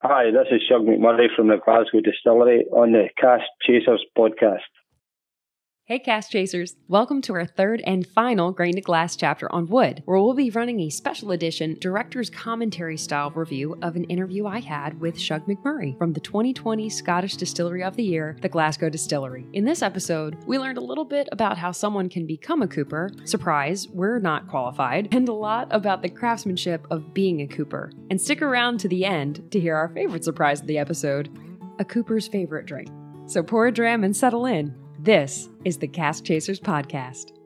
Hi, this is Shug McMurray from the Glasgow Distillery on the Cast Chasers podcast. Hey, Cast Chasers! Welcome to our third and final Grain to Glass chapter on wood, where we'll be running a special edition director's commentary style review of an interview I had with Shug McMurray from the 2020 Scottish Distillery of the Year, the Glasgow Distillery. In this episode, we learned a little bit about how someone can become a cooper, surprise, we're not qualified, and a lot about the craftsmanship of being a cooper. And stick around to the end to hear our favorite surprise of the episode a cooper's favorite drink. So pour a dram and settle in. This is the Cast Chasers Podcast.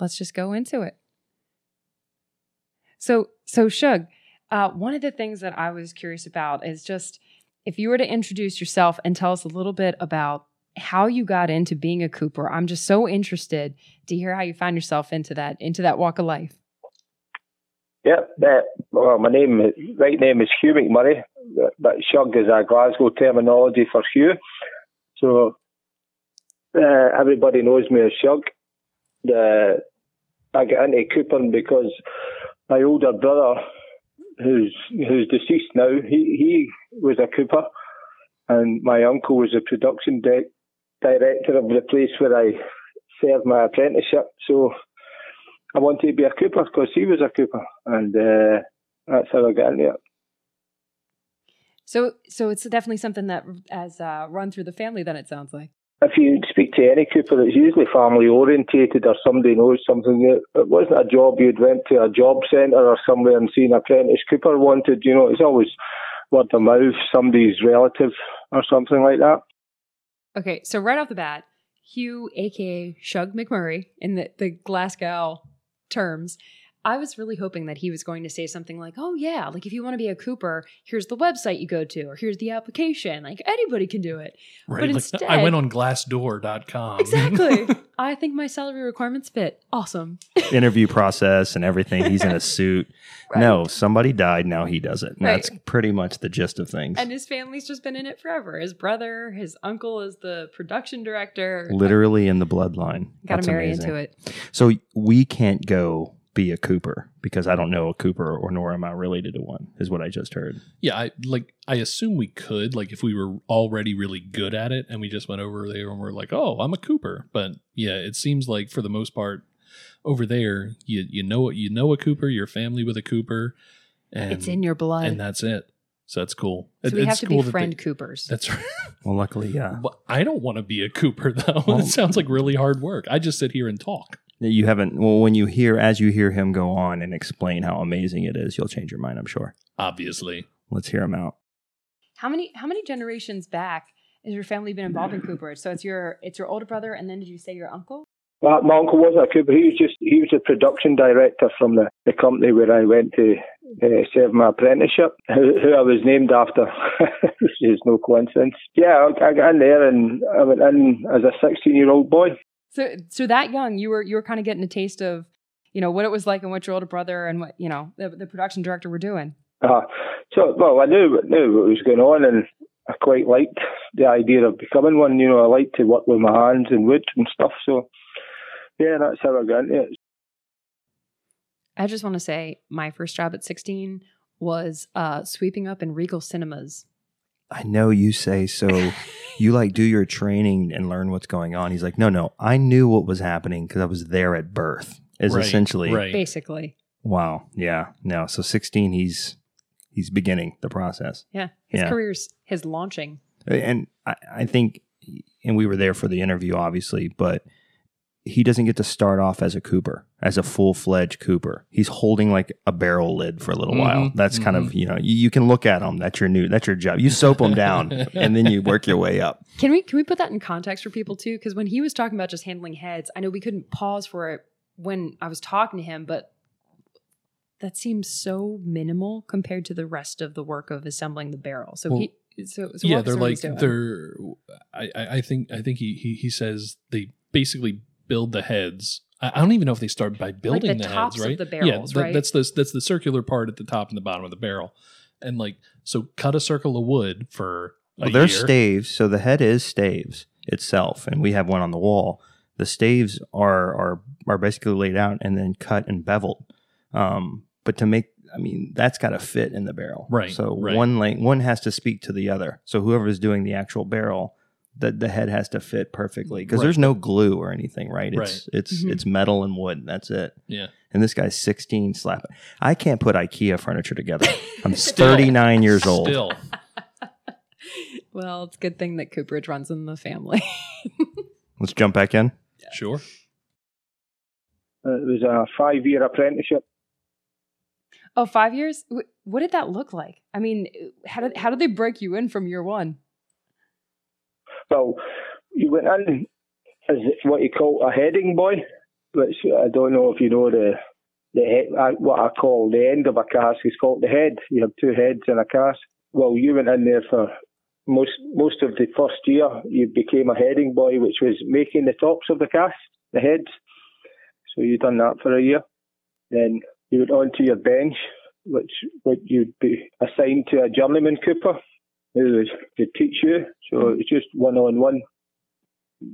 Let's just go into it. So, so Shug, uh, one of the things that I was curious about is just if you were to introduce yourself and tell us a little bit about how you got into being a Cooper. I'm just so interested to hear how you found yourself into that into that walk of life. Yeah, uh, well, my name, right name is Hugh McMurray, but Shug is a Glasgow terminology for Hugh. So uh, everybody knows me as Shug. The I got into coopering because my older brother, who's who's deceased now, he he was a cooper, and my uncle was a production de- director of the place where I served my apprenticeship. So I wanted to be a cooper because he was a cooper, and uh, that's how I got into it. So, so it's definitely something that has uh, run through the family. Then it sounds like if you speak to any cooper, it's usually family orientated or somebody knows something. It wasn't a job you'd went to a job centre or somewhere and seen apprentice cooper wanted. You know, it's always word of mouth, somebody's relative or something like that. Okay, so right off the bat, Hugh, aka Shug McMurray, in the, the Glasgow terms, I was really hoping that he was going to say something like, "Oh yeah, like if you want to be a Cooper, here's the website you go to, or here's the application. Like anybody can do it." Right. But like, instead, I went on Glassdoor.com. Exactly. I think my salary requirements fit. Awesome. Interview process and everything. He's in a suit. Right. No, somebody died. Now he does it. Right. That's pretty much the gist of things. And his family's just been in it forever. His brother, his uncle is the production director. Literally in the bloodline. Got to marry amazing. into it. So we can't go be a Cooper because I don't know a Cooper or nor am I related to one, is what I just heard. Yeah, I like I assume we could, like if we were already really good at it and we just went over there and we're like, Oh, I'm a Cooper. But yeah, it seems like for the most part over there, you you know what you know a Cooper, your family with a Cooper, and it's in your blood. And that's it. So that's cool. So we have to cool be friend they, Coopers. That's right. Well, luckily, yeah. But I don't want to be a Cooper though. Well, it sounds like really hard work. I just sit here and talk you haven't well when you hear as you hear him go on and explain how amazing it is you'll change your mind i'm sure. Obviously. Let's hear him out. How many how many generations back has your family been involved in cooperage so it's your it's your older brother and then did you say your uncle? Well, my uncle wasn't a cooper. He was just he was a production director from the, the company where i went to uh, serve my apprenticeship who, who i was named after. Is no coincidence. Yeah I, I got in there and i went in as a 16 year old boy so so that young, you were you were kind of getting a taste of, you know, what it was like and what your older brother and what you know the, the production director were doing. Uh, so well, I knew knew what was going on, and I quite liked the idea of becoming one. You know, I like to work with my hands and wood and stuff. So yeah, that's how I got into it. I just want to say my first job at 16 was uh, sweeping up in Regal Cinemas I know you say so. you like do your training and learn what's going on. He's like, no, no, I knew what was happening because I was there at birth. Is right, essentially right. basically. Wow. Yeah. No. So sixteen, he's he's beginning the process. Yeah. His yeah. career's his launching. And I, I think, and we were there for the interview, obviously, but he doesn't get to start off as a Cooper, as a full fledged Cooper. He's holding like a barrel lid for a little mm-hmm, while. That's mm-hmm. kind of, mm-hmm. you know, you, you, can look at him. That's your new, that's your job. You soap him down and then you work your way up. Can we, can we put that in context for people too? Because when he was talking about just handling heads, I know we couldn't pause for it when I was talking to him, but that seems so minimal compared to the rest of the work of assembling the barrel. So well, he, So, so yeah, they're like they're. I, I I think I think he, he he says they basically build the heads. I, I don't even know if they start by building the the, tops heads, of right? the yeah, barrels, that- right? that's the that's the circular part at the top and the bottom of the barrel, and like so, cut a circle of wood for a Well, they're year. staves, so the head is staves itself, and we have one on the wall. The staves are are are basically laid out and then cut and beveled. Um, but to make, I mean, that's got to fit in the barrel, Right, So right. one lane, one has to speak to the other. So whoever is doing the actual barrel, the the head has to fit perfectly because Right. there's no glue or anything, right? It's Right. it's Mhm. it's metal and wood. And that's it. Yeah. And this guy's 16 slap. I can't put IKEA furniture together. I'm Still. 39 years old. Still, well, it's a good thing that Cooperage runs in the family. Let's jump back in. sure. Uh, It was a five year apprenticeship. oh, five years? What did that look like? I mean, how did how did they break you in from year one? Well, you went in as what you call a heading boy, which I don't know if you know the the he- uh, what I call the end of a cask is called the head. You have two heads in a cask. Well, you went in there for most most of the first year. You became a heading boy, which was making the tops of the cask, the heads. So you done that for a year. Then you went on to your bench, which which you'd be assigned to a journeyman cooper who was, could teach you. So it's just one on one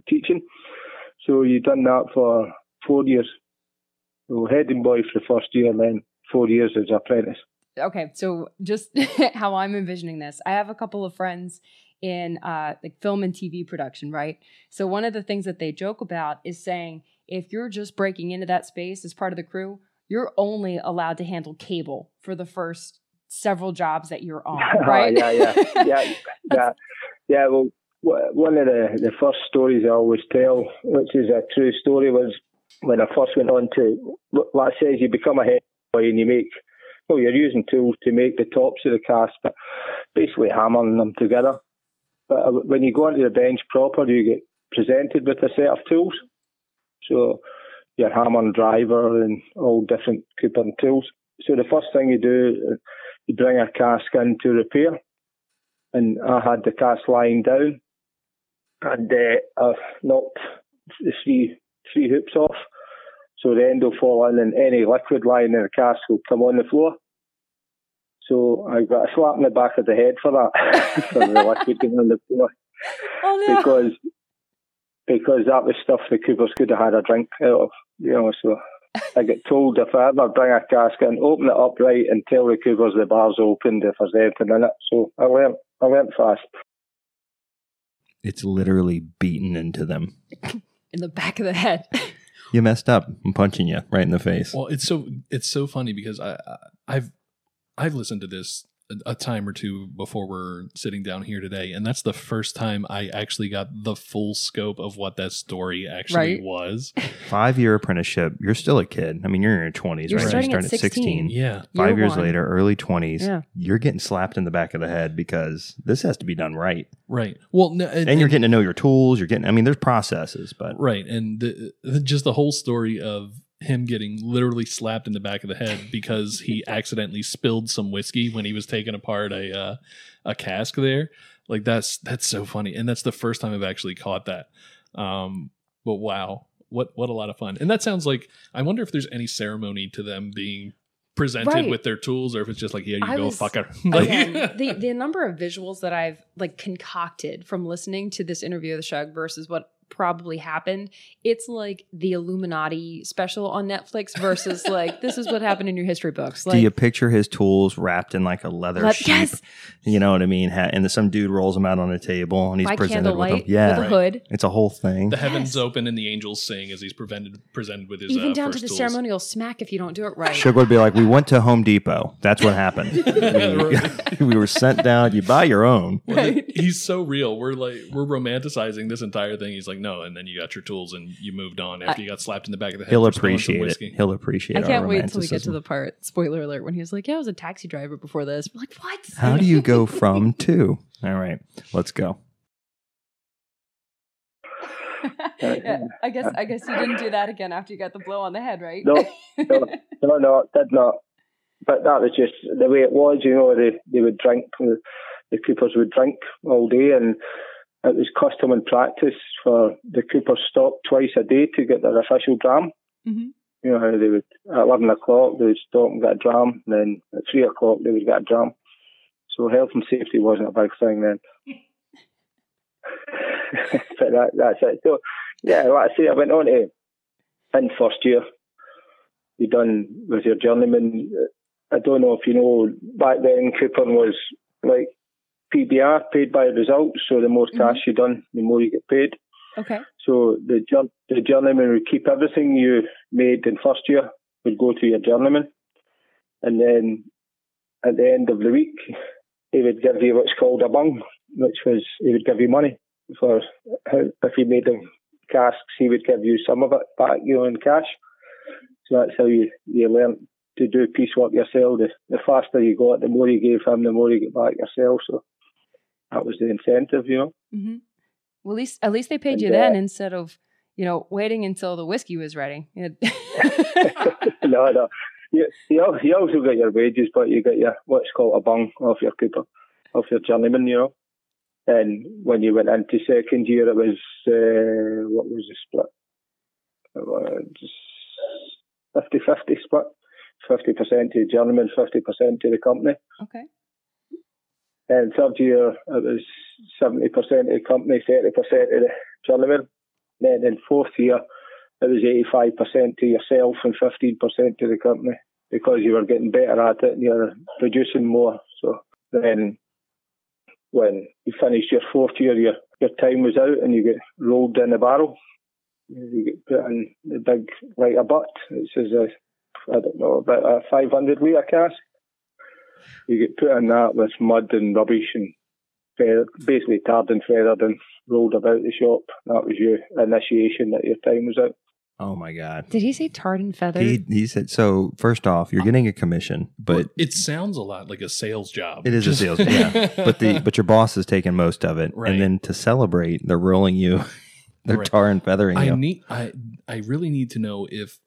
teaching. So you done that for four years. So heading boy for the first year, and then four years as apprentice. okay so just how i'm envisioning this i have a couple of friends in uh like film and tv production right so one of the things that they joke about is saying if you're just breaking into that space as part of the crew you're only allowed to handle cable for the first several jobs that you're on right yeah, yeah, yeah, yeah, yeah. Well, w- one of the, the first stories I always tell, which is a true story, was when I first went on to like I says you become a head boy and you make. Well, you're using tools to make the tops of the cask, but basically hammering them together. But uh, when you go onto the bench proper, you get presented with a set of tools. So your hammer and driver and all different coopering tools. So the first thing you do, bring a cask in to repair. And I had the cask lying down and uh, I knocked the three, three hoops off. So the end will fall in and any liquid lying in the cask will come on the floor. So I got a slap in the back of the head for that, for the liquid going on the floor oh no because because that was stuff the Coopers could have had a drink out of, you know. So I get told if I ever bring a cask and open it up right and tell the Coopers the bar's opened if there's anything in it. So I went, I learned fast. It's literally beaten into them. in the back of the head You messed up. I'm punching you right in the face. Well, it's so it's so funny because I, I I've I've listened to this a, a time or two before we're sitting down here today, and that's the first time I actually got the full scope of what that story actually Right. was. Five year apprenticeship. You're still a kid. I mean, you're in your 20s, You're right? starting you at start 16. Yeah, Five Year years one. later, early 20s, Yeah. you're getting slapped in the back of the head because this has to be done right. right. Well, no, And, you're getting to know your tools. You're getting, I mean, there's processes, but right, and the, the- just the whole story of him getting literally slapped in the back of the head because he accidentally spilled some whiskey when he was taking apart a uh, a cask there. Like that's that's so funny, and that's the first time I've actually caught that. Um, but wow, what what a lot of fun! And that sounds like I wonder if there's any ceremony to them being presented Right. with their tools, or if it's just like, yeah, you I go, was- fucker. Like- Again, the the number of visuals that I've like concocted from listening to this interview of the Shug versus what probably happened, it's like the Illuminati special on Netflix versus like this is what happened in your history books. Like do you picture his tools wrapped in like a leather Le- sheet? yes. You know what I mean? And then some dude rolls them out on a table and he's by presented with them. Yeah. with a hood. It's a whole thing. the heavens Yes. open and the angels sing as he's prevented presented with his Even uh, down to the tools. ceremonial smack if you don't do it right. Sugar would be like, we went to Home Depot. That's what happened. we, we were sent down. You buy your own. Well, th- he's so real. We're like we're romanticizing this entire thing. He's like, no, and then you got your tools and you moved on after you got slapped in the back of the head. He'll for spilling some appreciate it. He'll appreciate I can't wait till we get to the part. Spoiler alert! When he was like, "Yeah, I was a taxi driver before this." We're like, what? How do you go from to? All right, let's go. yeah, I guess I guess you didn't do that again after you got the blow on the head, right? No, no, no, no, did not. But that was just the way it was, you know. They they would drink. the coopers would drink all day, and it was custom and practice for the coopers stop twice a day to get their official dram. Mm-hmm. You know, how they would at eleven o'clock they would stop and get a dram, and then at three o'clock they would get a dram. So health and safety wasn't a big thing then. but that, that's it. So yeah, like I say, I went on to in first year. You done with your journeyman. I don't know if you know back then Coopering was like PBR, paid by results. So the more mm-hmm. cash you done, the more you get paid. Okay. So the the journeyman would keep everything you made in first year would go to your journeyman, and then at the end of the week, he would give you what's called a bung, which was he would give you money for if you made them casks, he would give you some of it back, you know, in cash. So that's how you you learn to do piecework yourself. The, the faster you got, the more you gave him, the more you get back yourself. So that was the incentive, you know. Mm-hmm. Well, at least at least they paid And, you then uh, instead of you know waiting until the whiskey was ready. No, no. You, you, you also get your wages, but you get your what's called a bung off your cooper, off your journeyman, you know. And when you went into second year, it was uh, what was the split? It was 50-50 split. Fifty percent to the journeyman, fifty percent to the company. okay. And third year, it was seventy percent to the company, thirty percent to the journeyman. Then in fourth year, it was eighty-five percent to yourself er and fifteen percent to the company because you were getting better at it and you're producing more. So then, when you finished your fourth year, your your time was out and you get rolled in the barrel. You get put in the big like a butt. It says a I don't know about a uh, five hundred litre cask you get put in that with mud and rubbish and feathered, basically tarred and feathered and rolled about the shop. That was your initiation that your time was out. Oh my god. Did he say tarred and feathered? He he said so. First off, you're getting a commission, but it sounds a lot like a sales job. It is a Just- sales, yeah. but the but your boss is taking most of it, Right. and then to celebrate, they're rolling you, they're Right. tar and feathering I you. need I I really need to know if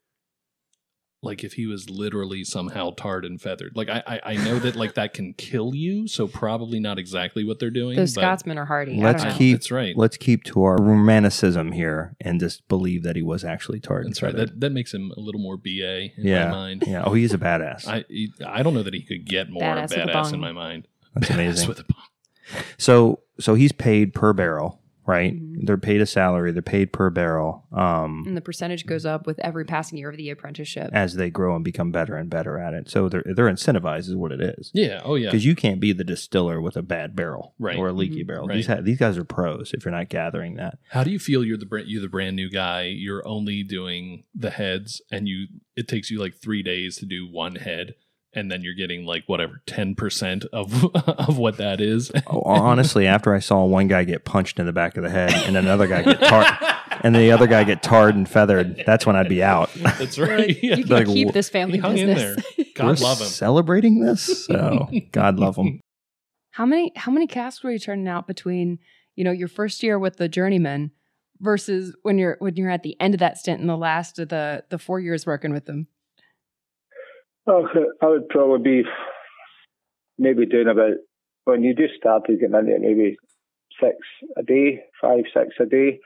like if he was literally somehow tarred and feathered. Like I I, I know that like that can kill you, so probably not exactly what they're doing. Those but- Scotsmen are hardy. Let's I don't know. keep That's right. let's keep to our romanticism here and just believe that he was actually tarred. and That's right. feathered. That that makes him a little more BA in yeah, my mind. yeah. Oh, he's a badass. I he- I don't know that he could get more Badass badass, with a bong. in my mind. That's Badass amazing. with a bong. So so he's paid per barrel, right? Mhm. They're paid a salary. They're paid per barrel. Um, and the percentage goes up with every passing year of the apprenticeship. as they grow and become better and better at it. So they're they're incentivized is what it is. Yeah. Oh yeah. Because you can't be the distiller with a bad barrel Right. or a leaky Mhm. barrel. Right. These ha- these guys are pros. If you're not gathering that, How do you feel? You're the brand, you're the brand new guy. You're only doing the heads, and you it takes you like three days to do one head, and then you're getting like whatever ten percent of of what that is. Oh, honestly, after I saw one guy get punched in the back of the head and another guy get tarred and the other guy get tarred and feathered, that's when I'd be out. That's You're right. like, Yeah. You can Like, keep this family He hung in business. God We're love him. Celebrating this, so God love them. how many how many casks were you turning out between you know your first year with the journeyman versus when you're when you're at the end of that stint and the last of the the four years working with them? Oh, I would probably be maybe doing about when you just started getting into it, maybe six a day, five, six a day.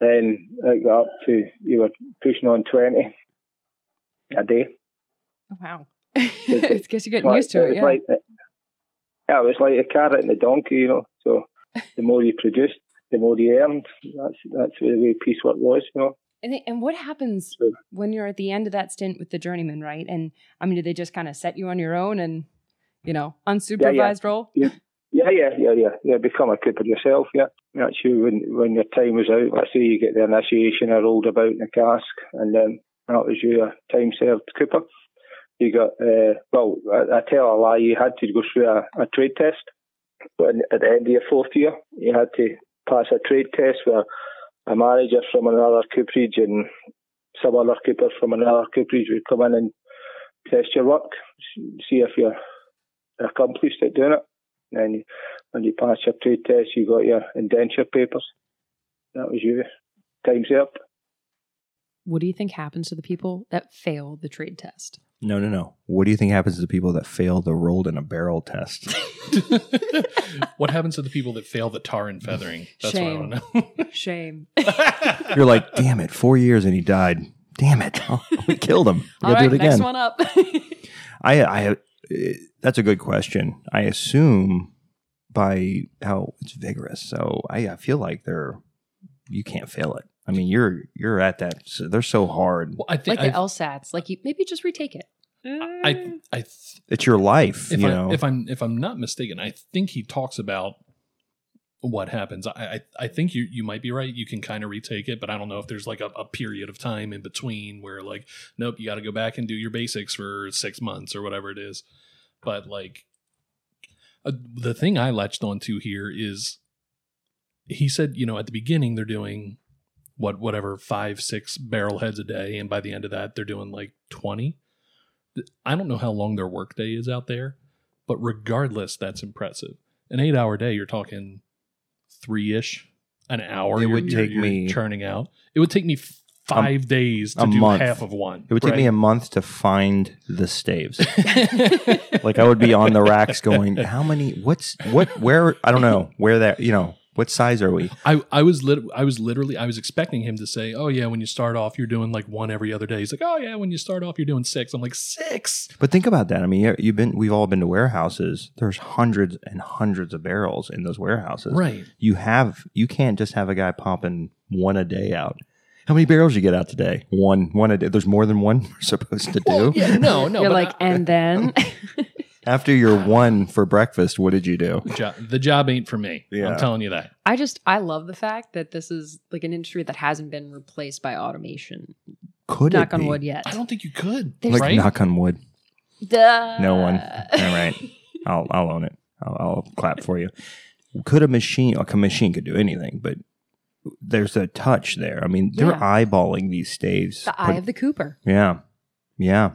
Then it got up to you were pushing on twenty a day. Wow. I guess you're getting used to it. was Yeah. like yeah, it was like a carrot and a donkey, you know. So the more you produced, the more you earned. That's that's the way piecework was, you know. And, they- and what happens when you're at the end of that stint with the journeyman, right? And I mean, do they just kind of set you on your own and, you know, unsupervised role? Yeah, yeah, yeah, yeah, yeah. Become a cooper yourself. Yeah, that's you. When when your time was out, let's say you get the initiation, I rolled about in a cask, and then that was your time served cooper. You got uh, well. I, I tell a lie. You had to go through a, a trade test. When at the end of your fourth year, you had to pass a trade test where a manager from another cooperage and some other cooper from another cooperage would come in and test your work, see if you're accomplished at doing it. And you, when you pass your trade test, you got your indenture papers. That was you. Time's up. What do you think happens to the people that fail the trade test? No, no, no. What do you think happens to the people that fail the rolled in a barrel test? what happens to the people that fail the tar and feathering? That's Shame. what I want to Shame. You're like, damn it, four years and he died. Damn it, Oh, we killed him. We All gotta right, do it next again. one up. I, I, uh, that's a good question. I assume by how it's vigorous, so I, I feel like they're you can't fail it. I mean, you're you're at that. So they're so hard. Well, I think like the I, LSATs. Like you maybe just retake it. I, I th- It's your life. if you I know. if I'm if I'm not mistaken, I think he talks about what happens. I I, I think you you might be right. You can kind of retake it, but I don't know if there's like a, a period of time in between where like nope, you got to go back and do your basics for six months or whatever it is. But like uh, the thing I latched onto here is he said you know at the beginning they're doing what whatever five six barrel heads a day, and by the end of that they're doing like twenty. I don't know how long their workday is out there, but regardless, that's impressive. An eight hour day, you're talking three ish, an hour. It you're- would you're- take you're me- churning out. It would take me f- five days to a do month. half of one. it would take me a month to find the staves. like I would be on the racks going, how many? What's what? Where? I don't know where that. You know what size are we? I, I was lit- I was literally I was expecting him to say, "Oh yeah, when you start off, you're doing like one every other day." He's like, "Oh yeah, when you start off, you're doing six. I'm like six. But think about that. I mean, you- you've been. We've all been to warehouses. There's hundreds and hundreds of barrels in those warehouses. Right. You have. You can't just have a guy pumping one a day out. How many barrels you get out today? One. One a day. There's more than one we're supposed to do. Well, yeah, no, no. You're like, I- and then After your ah. one for breakfast, what did you do? jo- the job ain't for me. Yeah. I'm telling you that. I just I love the fact that this is like an industry that hasn't been replaced by automation. Could Knock it on be? wood yet. I don't think you could. There's- Like right? knock on wood. Duh. No one. All right. I'll I'll own it. I'll, I'll clap for you. Could a machine? Like a machine could do anything, but there's a touch there. I mean, they're Yeah. eyeballing these staves. The eye Put- of the Cooper. yeah, yeah,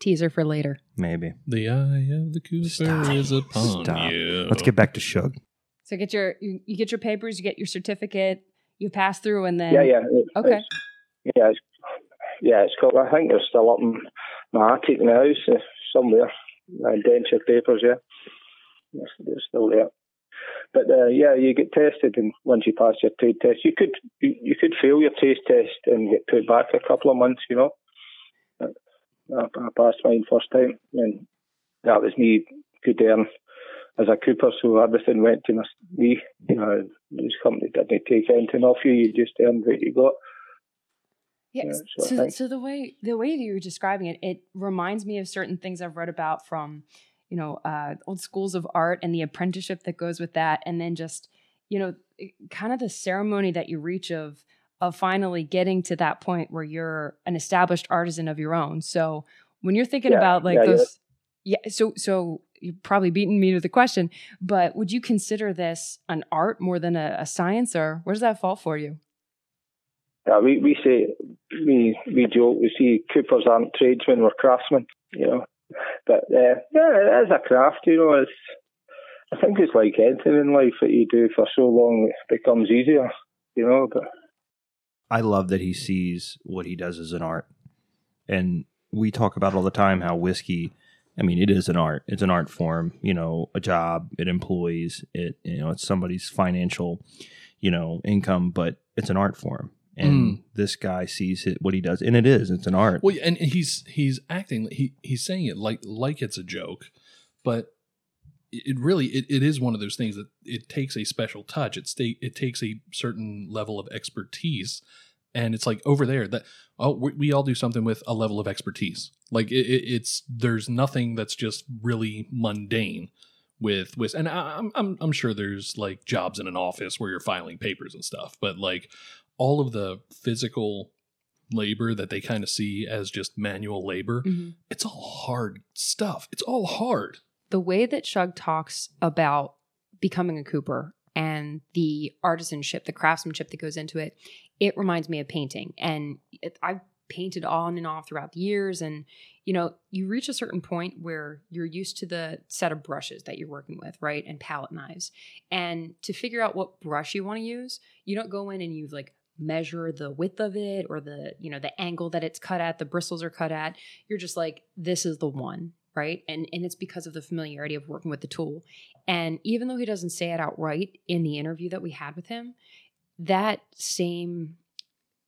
Teaser for later. Maybe. The eye of the Cooper Stop. is upon Stop. you. Let's get back to Shug. So get your you, you get your papers, you get your certificate, you pass through, and then Yeah, yeah. it- Okay. it's- yeah, it's, yeah, it's cool. I think they're still up in my attic in the house uh, somewhere. Uh, denture papers, yeah. Yes, they're still there. But uh, yeah, you get tested, and once you pass your trade test, you could you, you could fail your trade test and get put back a couple of months. You know, I, I passed mine first time, and that was me good earn as a cooper. So everything went to my, me. You know, this company didn't take anything off you. You just earned what you got. Yeah. Yeah, so so, so the way the way that you were describing it, it reminds me of certain things I've read about from, you know, uh, old schools of art and the apprenticeship that goes with that, and then just, you know, kind of the ceremony that you reach of of finally getting to that point where you're an established artisan of your own. So when you're thinking Yeah, about like yeah, yeah. those, yeah. So so you're probably beating me to the question, but would you consider this an art more than a, a science, or where does that fall for you? Yeah, we, we say we we joke we see coopers aren't tradesmen, we're craftsmen, you know. But uh, yeah, it is a craft, you know. It's I think it's like anything in life that you do for so long it becomes easier, you know. But I love that he sees what he does as an art. And we talk about all the time how whiskey, I mean, it is an art. It's an art form, you know, a job, it employs it, you know, it's somebody's financial, you know, income, but it's an art form. And hmm. this guy sees it, what he does, and it is, it's an art. Well, and he's he's acting he he's saying it like like it's a joke, but it really it, it is one of those things that it takes a special touch. It it takes a certain level of expertise, and it's like over there that oh we, we all do something with a level of expertise. Like it, it, it's there's nothing that's just really mundane with with and I, I'm I'm I'm sure there's like jobs in an office where you're filing papers and stuff, but like all of the physical labor that they kind of see as just manual labor, mm-hmm. it's all hard stuff. It's all hard. The way that Shug talks about becoming a Cooper and the artisanship, the craftsmanship that goes into it, it reminds me of painting. And it, I've painted on and off throughout the years. And, you know, you reach a certain point where you're used to the set of brushes that you're working with, right? And palette knives. And to figure out what brush you want to use, you don't go in and you like measure the width of it or the you know the angle that it's cut at the bristles are cut at you're just like this is the one right? And and it's because of the familiarity of working with the tool. And even though he doesn't say it outright in the interview that we had with him that same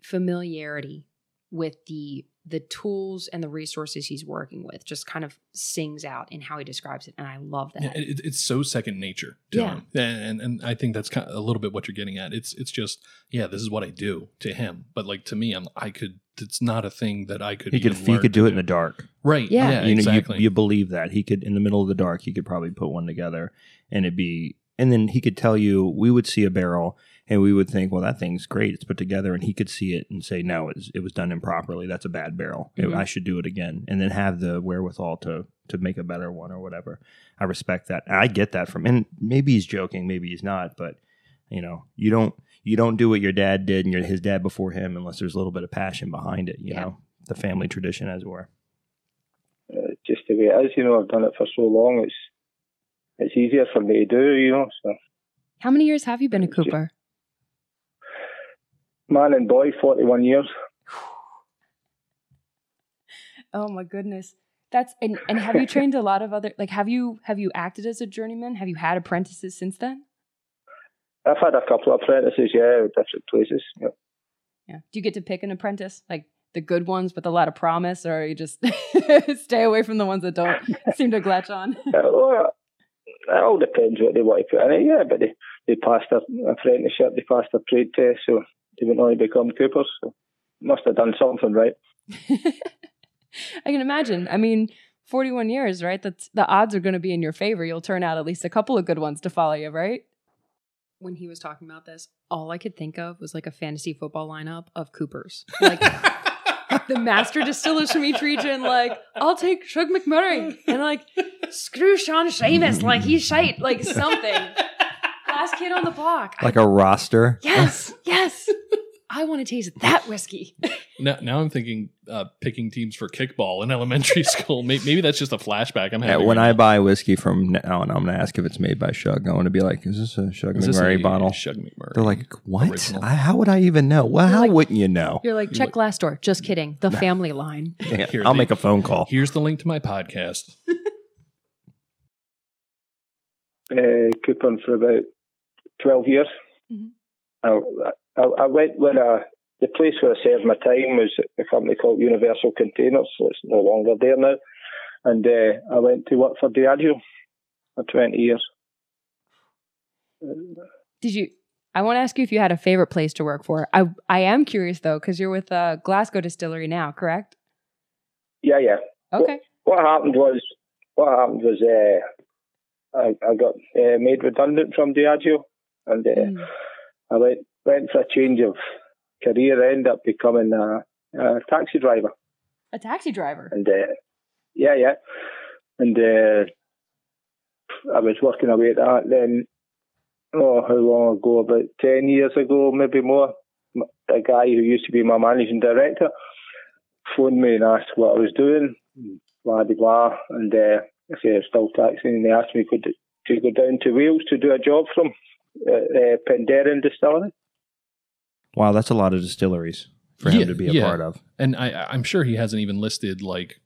familiarity with the the tools and the resources he's working with just kind of sings out in how he describes it and i love that Yeah, it, it's so second nature to Yeah. him, and and I think that's kind of a little bit what you're getting at. It's it's just yeah, this is what I do to him, but like to me, I'm I could. It's not a thing that I could. He could even he could do it in the dark. right. Yeah. Yeah, you know, exactly. you, you believe that he could in the middle of the dark. He could probably put one together, and it'd be. And then he could tell you, we would see a barrel, and we would think, well, that thing's great. It's put together, and he could see it and say, no, it was, it was done improperly. That's a bad barrel. It- Mhm. I should do it again, and then have the wherewithal to to make a better one or whatever. I respect that. I get that from, and maybe he's joking, maybe he's not, but you know, you don't you don't do what your dad did and your, his dad before him unless there's a little bit of passion behind it. You Yeah. know, the family tradition, as it were. Uh, just the way it is, you know. I've done it for so long. It's it's easier for me to do, you know. So how many years have you been a cooper man and boy, forty one years. oh my goodness that's and, and have you trained a lot of other like have you have you acted as a journeyman have you had apprentices since then I've had a couple of apprentices, yeah, at different places. Yeah. Yeah. Do you get to pick an apprentice, like the good ones with a lot of promise, or you just stay away from the ones that don't seem to latch on? Uh, well, it all depends what they want to put in it, yeah, but they, they passed their apprenticeship, they passed their trade test, so they went on to become coopers. So must have done something right. I can imagine. I mean, 41 years, right? That's the odds are going to be in your favor. You'll turn out at least a couple of good ones to follow you, right? When he was talking about this, all I could think of was like a fantasy football lineup of Coopers. Like the master distillers from each region, like, I'll take Shug McMurray. And like, screw Sean Seamus, like he's shite, like something. Last kid on the block. Like a roster. yes, yes. I want to taste that whiskey. now, now I'm thinking uh, picking teams for kickball in elementary school. Maybe, maybe that's just a flashback. I'm Yeah, having when right I now. buy whiskey from now on, I'm going to ask if it's made by Shug. I want to be like, is this a Shug Is this McMurray a bottle? Shug McMurray. They're like, what? I, how would I even know? Well, how like- wouldn't you know? You're like, check Glassdoor. Just kidding. The family line. Yeah, Here, I'll they- make a phone call. Here's the link to my podcast. Uh, coupon for about 12 years. Mhm. I, I, I went with a, the place where I served my time was a company called Universal Containers, so it's no longer there now. And uh, I went to work for Diageo for 20 years. Did you? I want to ask you if you had a favorite place to work for. I I am curious though because you're with uh, Glasgow Distillery now, correct? Yeah, yeah. Okay. what happened was what happened was uh, I, I got uh, made redundant from Diageo, and uh, Mm. I went went for a change of career. I ended up becoming a, a taxi driver, A taxi driver. and uh, yeah, yeah, and uh, I was working away at that. Then, oh, how long ago? About ten years ago, maybe more. A guy who used to be my managing director phoned me and asked what I was doing, blah blah blah, and uh, I said I'm still taxing, and they asked me could to go down to Wales to do a job from uh, uh, Penderyn Distillery. Wow, that's a lot of distilleries for him Yeah, to be a yeah. part of. And I, I'm sure he hasn't even listed like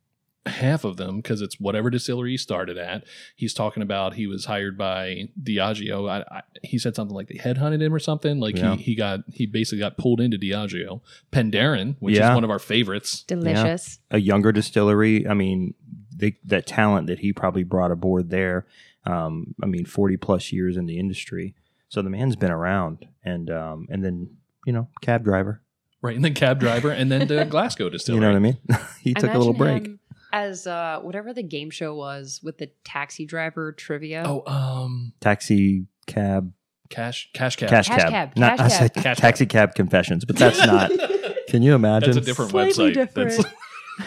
half of them because it's whatever distillery he started at. He's talking about he was hired by Diageo. I, I, he said something like they headhunted him or something. Like Yeah. he, he got he basically got pulled into Diageo. Penderyn, which Yeah. is one of our favorites. Delicious. A younger distillery. I mean, they, that talent that he probably brought aboard there. Um, I mean, forty plus years in the industry. So the man's been around, and um, and then you know, cab driver. Right. And then cab driver and then the Glasgow distillery. You know what I mean? he took a little break. him as uh, whatever the game show was with the taxi driver trivia. Oh, um Taxi cab, cash cash cab. cash, Cash cab. cab, Not cash I said cab. Cash taxi cab confessions, but that's not. Can you imagine? That's a different Slightly website. That's different.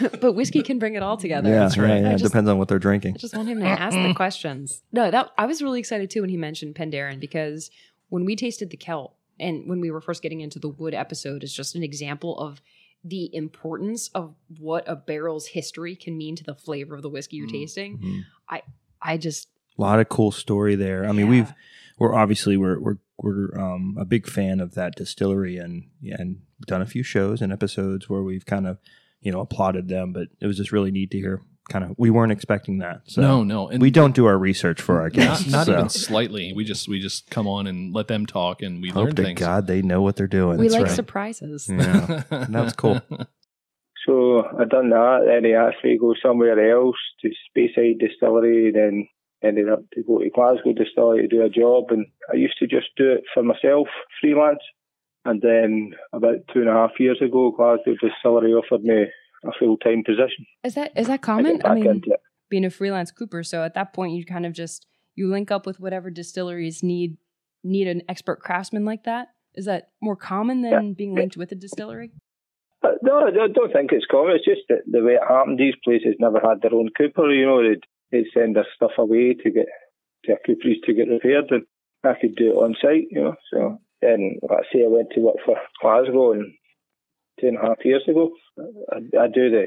but whiskey can bring it all together. Yeah, That's right. yeah, yeah. It just- depends on what they're drinking. I just want him to ask the questions. No, that I was really excited too when he mentioned Penderyn because when we tasted the Celt and when we were first getting into the wood episode is just an example of the importance of what a barrel's history can mean to the flavor of the whiskey you're tasting. Mhm. I just A lot of cool story there. I mean, Yeah. we've we're obviously we're we're we're um, a big fan of that distillery and and done a few shows and episodes where we've kind of you know applauded them, but it was just really neat to hear. Kind of, we weren't expecting that. So no, no, and we don't do our research for our guests. Not, not so even slightly. We just we just come on and let them talk, and we learn hope to things. God they know what they're doing. we That's like right. surprises. Yeah, that was cool. So I done that. Then he asked me to go somewhere else to Speyside Distillery. Then ended up to go to Glasgow Distillery to do a job. And I used to just do it for myself, freelance. And then about two and a half years ago, Glasgow Distillery offered me a full time position. Is that is that common? back into it. being a freelance cooper. So at that point, you kind of just you link up with whatever distilleries need need an expert craftsman like that. Is that more common than being linked with a distillery? Uh, no, I don't- don't think it's common. It's just that the way it happened. These places never had their own cooper. You know, they'd, they'd send their stuff away to get to a cooperies to get repaired, and I could do it on site. You know, so then let's say I went to work for Glasgow and two and a half years ago. I, I do the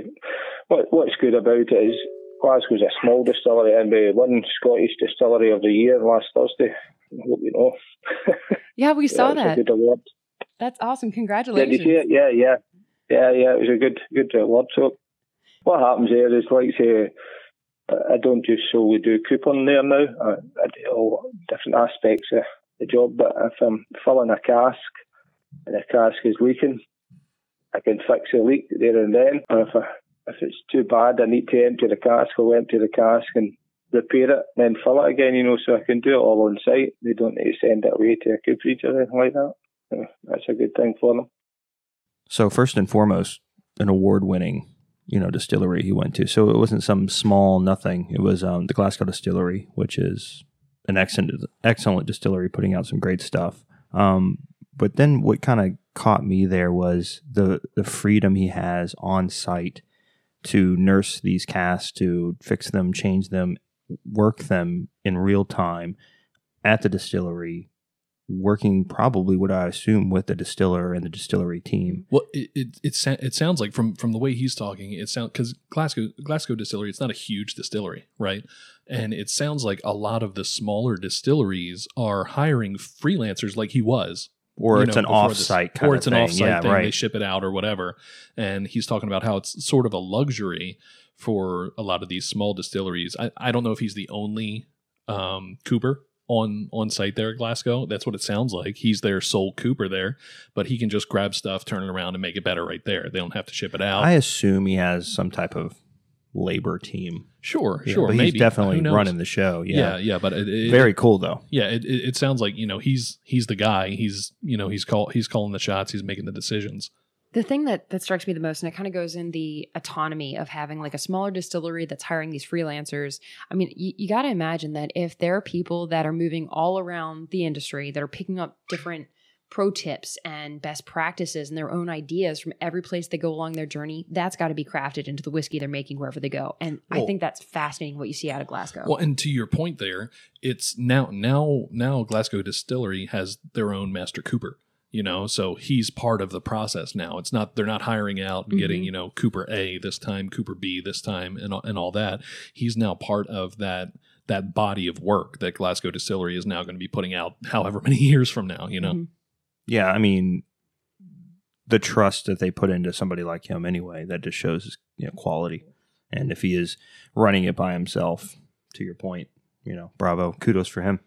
what what's good about it is Glasgow's a small distillery and we won Scottish Distillery of the Year last Thursday. I hope you know. Yeah, we saw Yeah, it was a that. good award. That's awesome. Congratulations. did you see it? Yeah, yeah, yeah, yeah. It was a good, good award. So, what happens there is, like, say, I don't just solely do coopering there now. I, I do all different aspects of the job. But if I'm filling a cask and the cask is leaking, I can fix the leak there and then. Or if I, if it's too bad, I need to empty the cask. I'll empty the cask and repair it, then fill it again. You know, so I can do it all on site. They don't need to send it away to a cooperage or anything like that. That's a good thing for them. So first and foremost, an award-winning, you know, distillery he went to. So it wasn't some small nothing. It was um, the Glasgow Distillery, which is an excellent, excellent distillery, putting out some great stuff. Um, but then what kind of caught me there was the the freedom he has on site to nurse these casks, to fix them, change them, work them in real time at the distillery, working probably what I assume with the distiller and the distillery team. Well, it it it, it sounds like from from the way he's talking, it sounds because Glasgow Glasgow distillery, it's not a huge distillery, right? And it sounds like a lot of the smaller distilleries are hiring freelancers, like he was, Or it's know, an before this- off-site kind or it's an thing. offsite yeah, thing. They right. ship it out or whatever. And he's talking about how it's sort of a luxury for a lot of these small distilleries. I, I don't know if he's the only um, Cooper on on site there at Glasgow. That's what it sounds like. He's their sole Cooper there, but he can just grab stuff, turn it around, and make it better right there. They don't have to ship it out. I assume he has some type of labor team. sure, Yeah, sure, but maybe he's definitely running the show. Yeah, Yeah, yeah, but it, it, very cool though. yeah. It, it, it sounds like you know he's he's the guy. He's you know he's call he's calling the shots. He's making the decisions. The thing that that strikes me the most, and it kind of goes in the autonomy of having like a smaller distillery that's hiring these freelancers. I mean, you, you got to imagine that if there are people that are moving all around the industry that are picking up different pro tips and best practices and their own ideas from every place they go along their journey, that's got to be crafted into the whiskey they're making wherever they go. And I think that's fascinating what you see out of Glasgow. Well, and to your point there, it's now now now Glasgow Distillery has their own master cooper. You know, so he's part of the process now. It's not they're not hiring out and getting Mhm. you know Cooper A this time, Cooper B this time, and all- and all that. He's now part of that that body of work that Glasgow Distillery is now going to be putting out, however many years from now. You know, Mhm. Yeah, I mean, the trust that they put into somebody like him anyway that just shows his you know, quality. And if he is running it by himself, to your point, you know, bravo, kudos for him.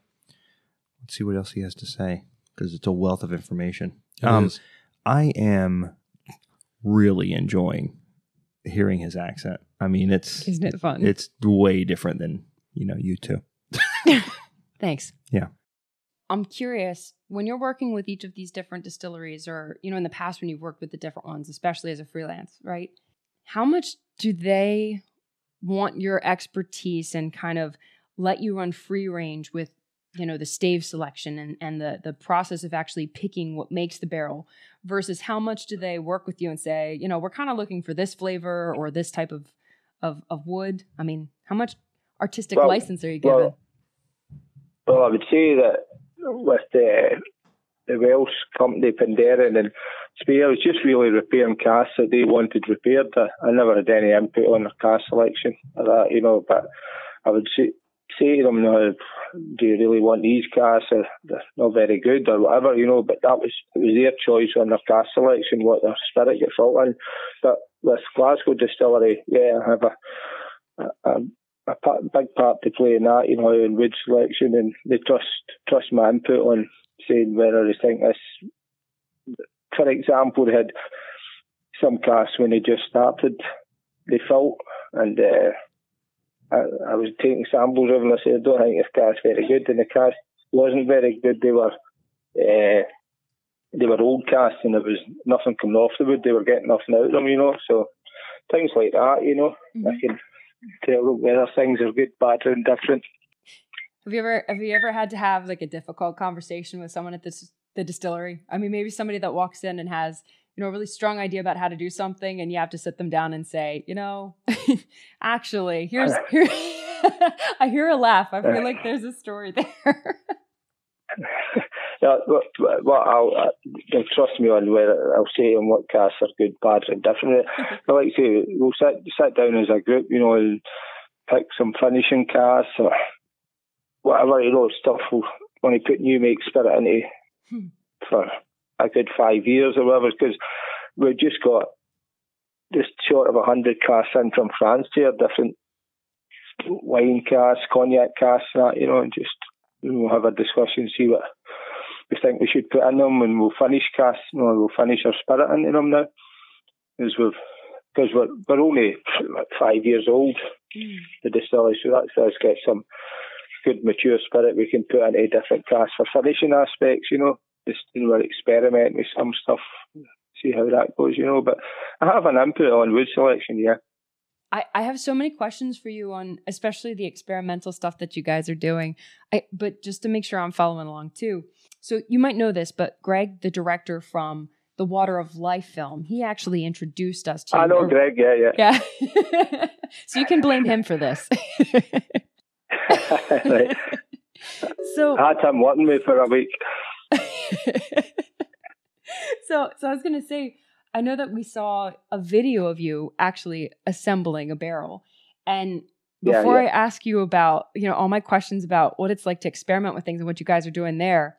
Let's see what else he has to say because it's a wealth of information. It Um, is. I am really enjoying hearing his accent. I mean, it's Isn't it fun? it's way different than you know you two. Thanks. Yeah. I'm curious when you're working with each of these different distilleries, or you know, in the past when you've worked with the different ones, especially as a freelance, right? How much do they want your expertise and kind of let you run free range with, you know, the stave selection and and the the process of actually picking what makes the barrel, versus how much do they work with you and say, you know, we're kind of looking for this flavor or this type of of of wood? I mean, how much artistic Well- license are you given? well, Well, I would say that with the the Welsh company Penderyn and Spear, was just really repairing casks that they wanted repaired. I, I never had any input on their cask selection or that, you know. But I would say say to them, no, do you really want these casks? Or they're not very good or whatever, you know. But that was it was their choice on their cask selection, what their spirit gets out in. But with Glasgow Distillery, yeah, I have a, a, a, a big part to play in that, you know, in wood selection, and they trust trust my input on saying whether they think this. For example, they had some casks when they just started, they felt and. Uh, I, I was taking samples of them. I said, I don't think this cask very good, and the cask wasn't very good. They were uh, they were old casks, and there was nothing coming off the wood. They were getting nothing out of them, you know. So things like that, you know, mm-hmm. I can tell whether things are good, bad, or indifferent. Have you ever have you ever had to have like a difficult conversation with someone at this the distillery? I mean, maybe somebody that walks in and has you know, a really strong idea about how to do something, and you have to sit them down and say, you know, actually, here's here. I hear a laugh. I feel like there's a story there. Yeah, well, I'll, uh, trust me on whether I'll say on what casks are good, bad, and different. I like to say we'll sit sit down as a group, you know, and pick some finishing casks or whatever you know stuff. We'll, when you put new make spirit into hmm. for a good five years or whatever, because we've just got just short of a hundred casks in from France here, different wine casks, cognac casks, that you know, and just we'll have a discussion, see what we think we should put in them, and we'll finish casks, you know, we'll finish our spirit into them now, as we've because we're we're only like five years old, mm. the distillery, so that's us get some good mature spirit we can put into different casks for finishing aspects, you know just you know, experiment with some stuff, see how that goes, you know. But I have an input on wood selection, yeah. I, I have so many questions for you on especially the experimental stuff that you guys are doing. I but just to make sure I'm following along too. So you might know this, but Greg, the director from the Water of Life film, he actually introduced us to I know or, Greg, yeah, yeah. Yeah. so you can blame him for this. right. So I had him wanting me for a week. so so I was gonna say, I know that we saw a video of you actually assembling a barrel. And before yeah, yeah. I ask you about, you know, all my questions about what it's like to experiment with things and what you guys are doing there,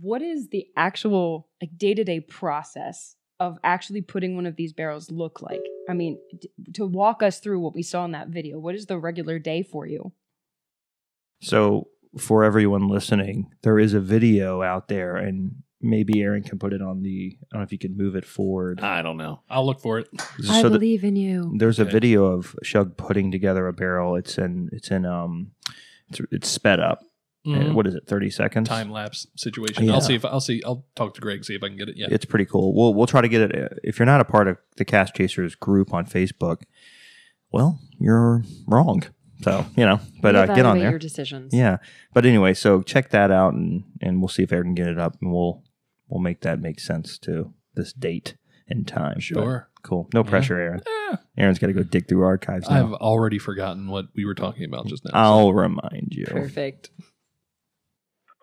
what is the actual like day-to-day process of actually putting one of these barrels look like? I mean, d- to walk us through what we saw in that video, what is the regular day for you? So for everyone listening, there is a video out there, and maybe Aaron can put it on the. I don't know if you can move it forward. I don't know. I'll look for it. I so believe the, in you. There's okay. a video of Shug putting together a barrel. It's in. It's in. Um, it's, it's sped up. Mm-hmm. what is it? Thirty seconds. Time lapse situation. Yeah. I'll see if I'll see. I'll talk to Greg see if I can get it. Yeah, it's pretty cool. We'll we'll try to get it. If you're not a part of the Cask Chasers group on Facebook, well, you're wrong. So you know, but uh, get on there. Your decisions. Yeah, but anyway, so check that out, and and we'll see if Aaron can get it up, and we'll we'll make that make sense to this date and time. Sure. But cool. No pressure, Aaron. Yeah. Aaron's got to go dig through archives. Now. I've already forgotten what we were talking about just now. I'll so. remind you. Perfect.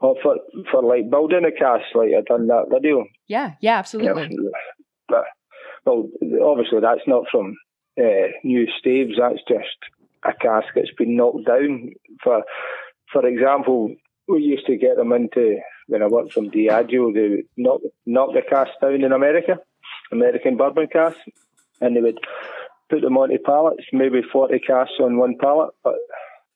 Well, for for like building a cask, like I done that video. Yeah. Yeah. Absolutely. Yeah. But, well, obviously that's not from uh, new staves. That's just a cask that's been knocked down. For for example, we used to get them into when I worked from Diageo, they would knock knock the cask down in America, American bourbon cask, and they would put them onto pallets, maybe forty casks on one pallet, but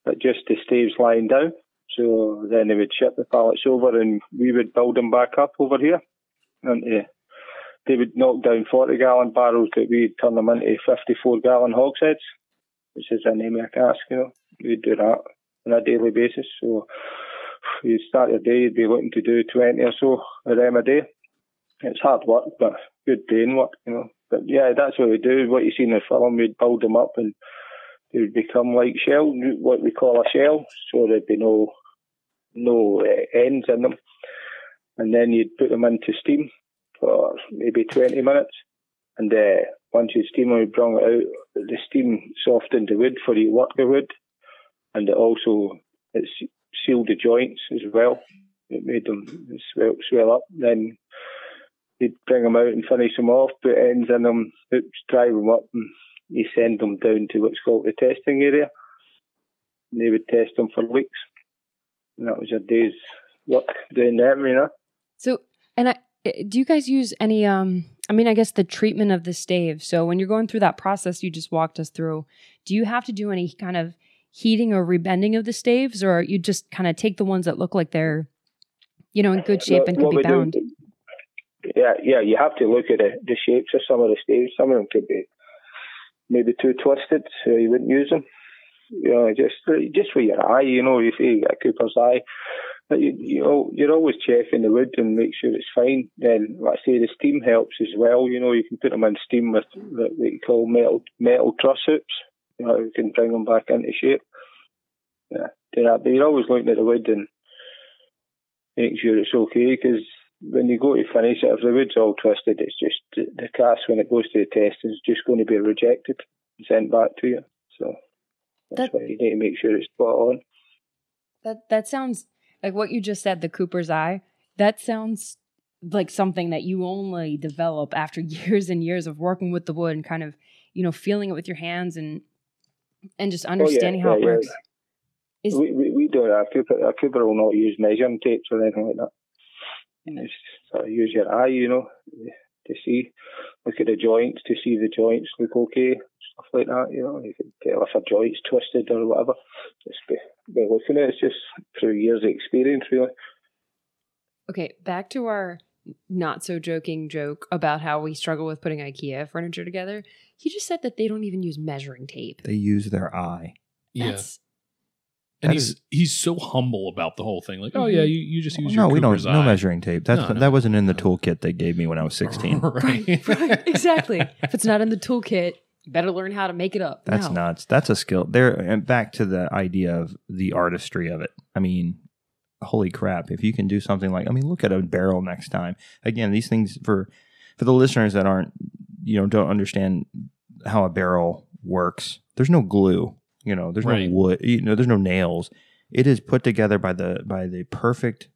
but just the staves lying down. So then they would ship the pallets over, and we would build them back up over here, and uh, they would knock down forty gallon barrels that we'd turn them into fifty four gallon hogsheads which is a name of a cask, you know. We'd do that on a daily basis. So you'd start your day, you'd be looking to do 20 or so of them a day. It's hard work, but good brain work, you know. But yeah, that's what we do. What you see in the film, we'd build them up and they would become like shell, what we call a shell. So there'd be no no uh, ends in them. And then you'd put them into steam for maybe 20 minutes. And uh, once you steam them, you bring it out, the steam softened the wood for you work the wood. And it also, it sealed the joints as well. It made them swell, swell up. Then you'd bring them out and finish them off, put ends in them, drive them up, and you send them down to what's called the testing area. and they would test them for weeks. And that was a day's work doing them, you know. So, and I, eh, do you guys use any, um, I mean, I guess the treatment of the stave. So when you're going through that process you just walked us through, do you have to do any kind of heating or rebending of the staves, or you just kind of take the ones that look like they're, you know, in good shape and could be bound? Do, yeah, yeah, you have to look at the, the shapes of some of the staves. Some of them could be maybe too twisted, so you wouldn't use them. You know, just just for your eye, you know, you get a Cooper's eye, but you, you know, you're always checking the wood and make sure it's fine. Then, like I say, the steam helps as well. You know, you can put them in steam with what you call metal metal truss hoops. You know, you can bring them back into shape. Yeah, do that. But you're always looking at the wood and making sure it's okay because when you go to finish it, if the wood's all twisted, it's just the cask when it goes to the test is just going to be rejected and sent back to you. So that's that, why you need to make sure it's spot on. That that sounds like what you just said. The Cooper's eye. That sounds like something that you only develop after years and years of working with the wood and kind of you know feeling it with your hands and and just understanding oh, yeah, how yeah, it works. Yeah. Is, we, we, we do our Cooper, our Cooper will not use measuring tapes or anything like that. It's sort of use your eye, you know, to see, look at the joints to see the joints look okay, stuff like that. You know, you can tell if a joint's twisted or whatever. Just be, be looking at it. It's just through years of experience, really. Okay, back to our not so joking joke about how we struggle with putting IKEA furniture together. He just said that they don't even use measuring tape. They use their eye. That's, and he's is, he's so humble about the whole thing. Like, oh yeah, mm-hmm. you, you just use your no, we don't eye. no measuring tape. That's no, no, that wasn't in the toolkit they gave me when I was sixteen. right, right, exactly. if it's not in the toolkit, you better learn how to make it up. That's no. nuts. That's a skill. There and back to the idea of the artistry of it. I mean, holy crap! If you can do something like, I mean, look at a barrel next time. Again, these things for for the listeners that aren't you know don't understand how a barrel works. There's no glue you know, there's right. no wood. You know, there's no nails. It is put together by the by the perfect,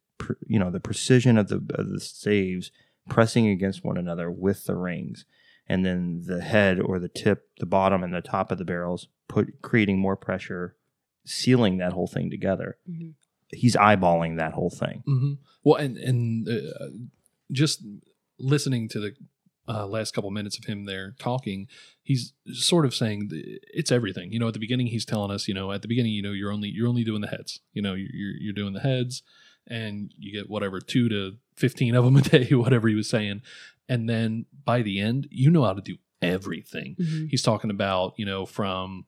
you know, the precision of the of the staves pressing against one another with the rings, and then the head or the tip, the bottom and the top of the barrels, put creating more pressure, sealing that whole thing together. Mm-hmm. He's eyeballing that whole thing. Mm-hmm. Well, and and uh, just listening to the uh, last couple minutes of him there talking, he's sort of saying it's everything. You know, at the beginning he's telling us, you know, at the beginning, you know, you're only you're only doing the heads. You know, you're you're doing the heads, and you get whatever two to fifteen of them a day, whatever he was saying, and then by the end, you know how to do everything. Mm-hmm. He's talking about you know from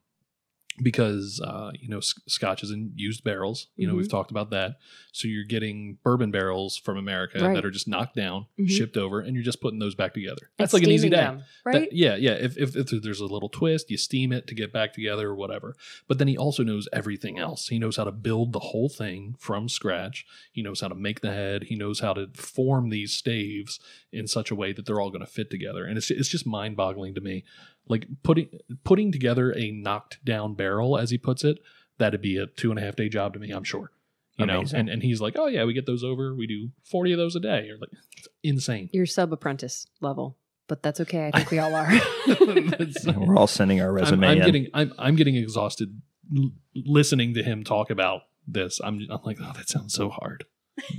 because uh, you know scotch is in used barrels. You know mm-hmm. we've talked about that. So you're getting bourbon barrels from america right. that are just knocked down mm-hmm. shipped over and you're just putting those back together. That's like an easy day. them, right? that, yeah yeah. If, if, if, there's a little twist you steam it to get back together or whatever. But then he also knows everything else. He knows how to build the whole thing from scratch. He knows how to make the head. He knows how to form these staves in such a way that they're all going to fit together. And it's, it's just mind-boggling to me like putting putting together a knocked down barrel, as he puts it, that'd be a two and a half day job to me, I'm sure. You Amazing. know, and, and he's like, oh yeah, we get those over. We do forty of those a day. You're like, it's insane. You're sub apprentice level, but that's okay. I think we all are. We're all sending our resume. I'm, I'm getting I'm I'm getting exhausted l- listening to him talk about this. I'm I'm like, oh, that sounds so hard.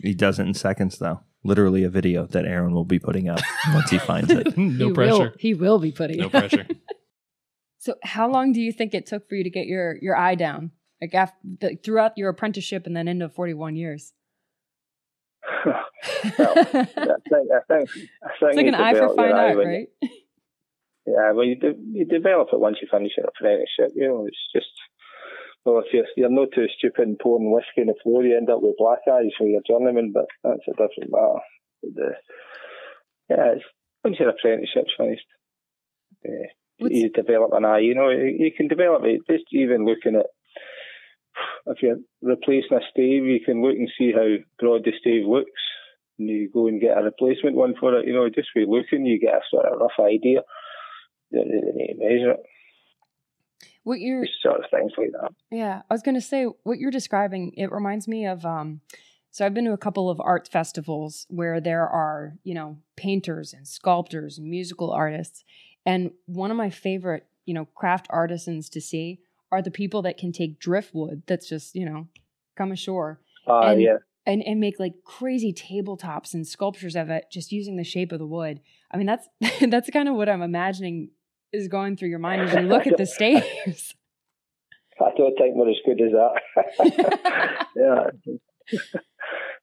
He does it in seconds, though literally a video that Aaron will be putting up once he finds it. no he pressure. Will, he will be putting. Up no pressure. so, how long do you think it took for you to get your your eye down? Like after, the, throughout your apprenticeship and then into forty one years. well, I think, I think, I think it's like an eye for fine art, right? yeah, well, you, de- you develop it once you finish your apprenticeship. You know, it's just well, if you're, you're not too stupid and pouring whiskey on the floor, you end up with black eyes for your journeyman, but that's a different matter. The, yeah, it's, once your apprenticeship's finished, uh, you develop an eye. You know, you can develop it just even looking at if you're replacing a stave, you can look and see how broad the stave looks. And you go and get a replacement one for it. You know, just by looking, you get a sort of rough idea. You need to measure it what you're sort of things. Yeah, I was going to say what you're describing. It reminds me of. um so I've been to a couple of art festivals where there are, you know, painters and sculptors and musical artists. And one of my favorite, you know, craft artisans to see are are the people that can take driftwood that's just you know come ashore Uh, And- yeah. and and make like crazy tabletops and sculptures of it just using the shape of the wood. I mean that's that's kind of what I'm imagining is going through your mind as you look at the staves. I don't think we're as good as that. yeah.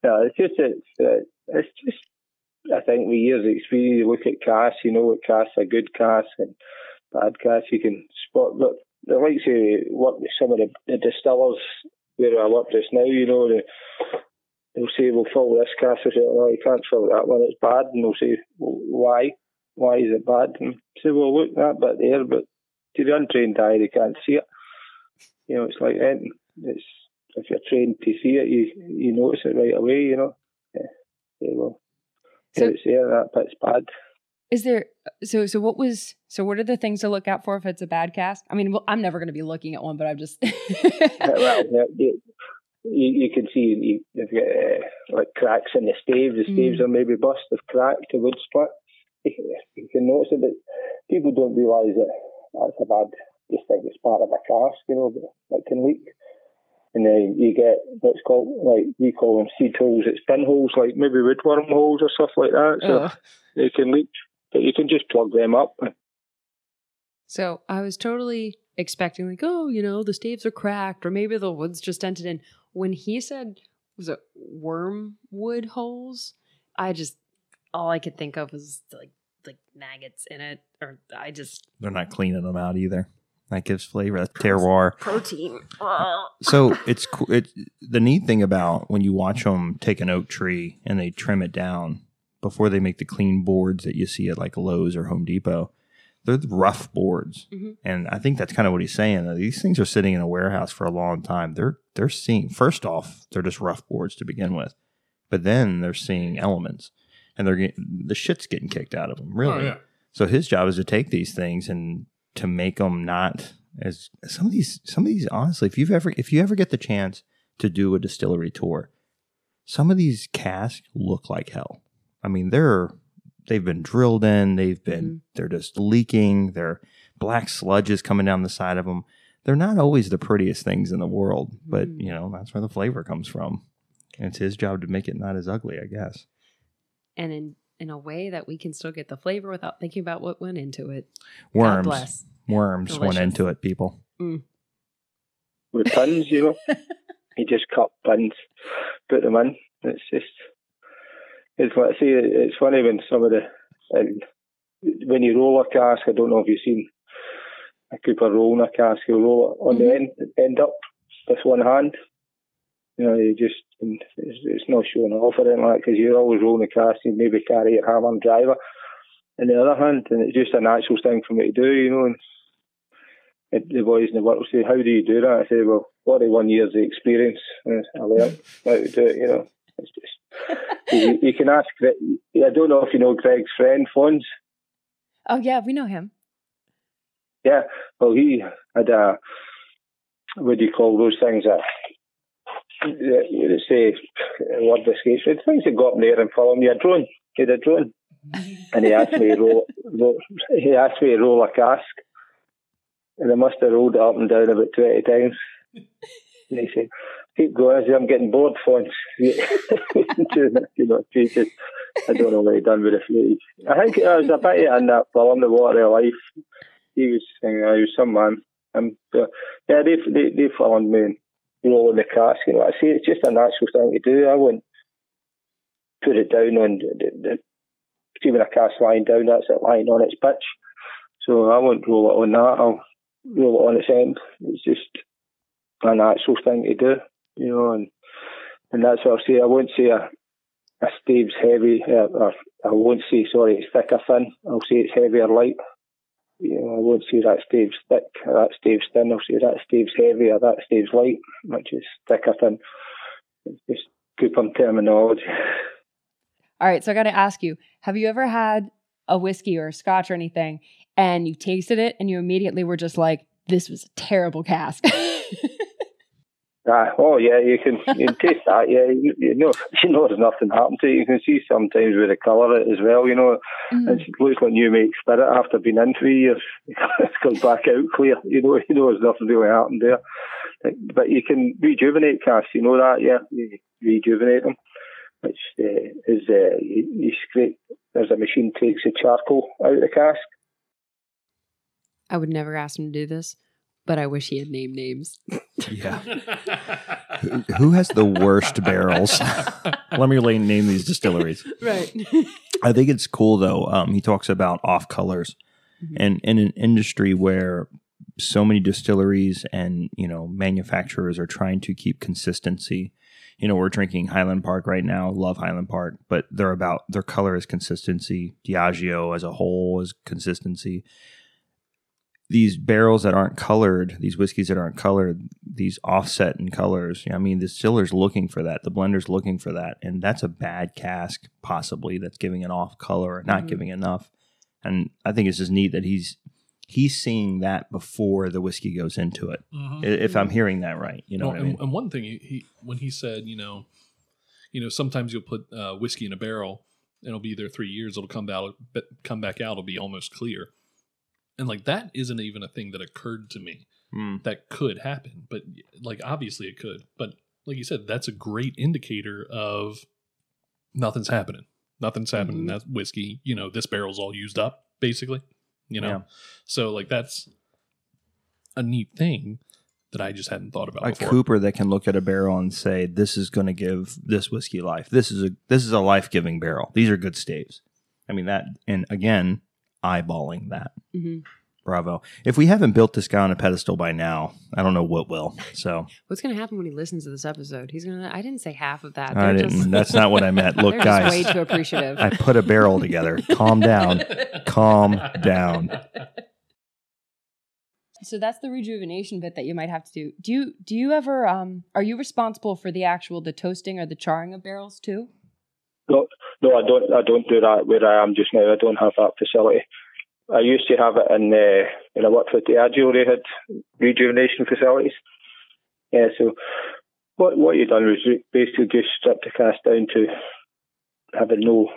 yeah, it's just it's, uh, it's just I think with years of experience, you look at casks, you know what casks are good casks and bad casks. You can spot. But the likes of work with some of the, the distillers where I work just now, you know, they, they'll say we'll fill this cask. I say, no, you can't fill that one. It's bad, and they'll say, well, why? Why is it bad? And say, well, look that bit there, but to the untrained eye, they can't see it. You know, it's like anything. It's if you're trained to see it, you you notice it right away. You know. Yeah. yeah well, So- it's there. That bit's bad. Is there so so what was so what are the things to look out for if it's a bad cask? I mean, well, I'm never going to be looking at one, but I'm just well, you, you, can see you, you've got uh, like cracks in the staves. The staves Mm. are maybe bust, they've cracked, the wood split. You, can notice it, but people don't realise that that's a bad. Just think it's part of a cask, you know, that, that can leak. And then you get what's called like we call them seed holes. It's pinholes, like maybe woodworm holes or stuff like that. So Ugh. they can leak, but you can just plug them up. So I was totally expecting like, oh, you know, the staves are cracked, or maybe the wood's just dented in. When he said was it wormwood holes, I just all I could think of was like like maggots in it, or I just They're not cleaning them out either. That gives flavor. That's terroir. protein. So it's co- it. The neat thing about when you watch them take an oak tree and they trim it down before they make the clean boards that you see at like Lowe's or Home Depot, they're rough boards, Mhm. and I think that's kind of what he's saying. that These things are sitting in a warehouse for a long time. They're they're seeing first off, they're just rough boards to begin with, but then they're seeing elements, and they're getting the shit's getting kicked out of them. Really, Oh, yeah. so his job is to take these things and to make them not as some of these some of these honestly, if you've ever if you ever get the chance to do a distillery tour, some of these casks look like hell. I mean, they're they've been drilled in, they've been they're just leaking, they're black sludges coming down the side of them. They're not always the prettiest things in the world, but Mm. you know, that's where the flavor comes from. And it's his job to make it not as ugly, I guess. And in in a way that we can still get the flavor without thinking about what went into it. God Worms. bless. Worms went into it, people. Mm. with pins, you know. he just cut pins, put them in. It's just, it's like, see, it's funny when some of the, and when you roll a cask, I don't know if you've seen a Cooper rolling a cask, you roll it on the mm-hmm. end, end up with one hand. You know, you just, and it's, it's not showing off or anything like because you're always rolling a cask, you maybe carry your hammer and driver On the other hand, and it's just a natural thing for me to do, you know. And and the boys in the work will say, "How do you do that?" I say, "Well, forty-one years of experience. and I learned how to do it." You know, it's just you, you can ask. I don't know if you know Greg's friend Fons. Oh yeah, we know him. Yeah, well, he had a what do you call those things that you say a word escapes me. Things that go up in the air and follow me. A drone. He had a drone, and he asked me to roll. roll he asked me to roll a cask, and I must have rolled it up and down about twenty times. And he said, "Keep going." I said, "I'm getting bored, Fons." You know, Jesus. I don't know what he done with the footage. I think it was a bit in that film, The Water of Life he was saying uh, he was some man. Um, uh, yeah, they they they found me and rolling the cask. You know, I see it's just a natural thing to do. I wouldn't put it down on the, the, see a cask lying down, that's it lying on its pitch. So I won't roll it on that. I'll roll it on its end. It's just a natural thing to do, you know, and and that's what I say. I won't say a a stave's heavy, uh, or I won't say sorry, it's thick or thin. I'll say it's heavy or light you know, I won't say that stave's thick or that stave's thin. I'll say that stave's heavy or that stave's light, which is thick or thin. It's just Cooper terminology. All right, so I got to ask you: Have you ever had a whiskey or a scotch or anything, and you tasted it, and you immediately were just like, "This was a terrible cask." Uh, oh yeah, you can you can taste that. Yeah, you, you know you know there's nothing happened to it. You can see sometimes with the colour it as well. You know, mm. it looks like new make spirit after being in three years. it comes back out clear. You know, you know there's nothing really happened there. But you can rejuvenate casks. You know that, yeah. You rejuvenate them, which uh, is uh, you, you scrape. There's a machine takes the charcoal out of the cask. I would never ask him to do this but I wish he had named names. yeah. who, who, has the worst barrels? Let me name these distilleries. Right. I think it's cool though. Um, he talks about off colors, mm-hmm. and in an industry where so many distilleries and you know manufacturers are trying to keep consistency. You know, we're drinking Highland Park right now. Love Highland Park, but they're about their color is consistency. Diageo as a whole is consistency these barrels that aren't colored, these whiskeys that aren't colored, these offset in colors. I mean, the distiller's looking for that. The blender's looking for that. And that's a bad cask, possibly, that's giving an off color or not mm-hmm. giving enough. And I think it's just neat that he's he's seeing that before the whiskey goes into it. Mm-hmm. If I'm hearing that right, you know. Well, and, I mean? and, one thing he, he, when he said, you know, you know, sometimes you'll put uh, whiskey in a barrel and it'll be there three years. It'll come out, come back out. It'll be almost clear and like that isn't even a thing that occurred to me mm. that could happen but like obviously it could but like you said that's a great indicator of nothing's happening nothing's happening mm-hmm. that whiskey you know this barrel's all used up basically you know yeah. so like that's a neat thing that I just hadn't thought about. A before. Cooper that can look at a barrel and say, "This is going to give this whiskey life. This is a this is a life giving barrel. These are good staves." I mean that, and again, eyeballing that. Mm-hmm. Bravo. If we haven't built this guy on a pedestal by now, I don't know what will. So what's going to happen when he listens to this episode? He's going to. I didn't say half of that. They're I didn't. Just, that's not what I meant. Look, guys. way too appreciative. I put a barrel together. Calm down. Calm down. So that's the rejuvenation bit that you might have to do. Do you do you ever um are you responsible for the actual the toasting or the charring of barrels too? No, no, I don't. I don't do that where I am just now. I don't have that facility. I used to have it in uh, when I worked for Diageo. They had rejuvenation facilities. Yeah, so what what you done was basically just strip the cask down to having no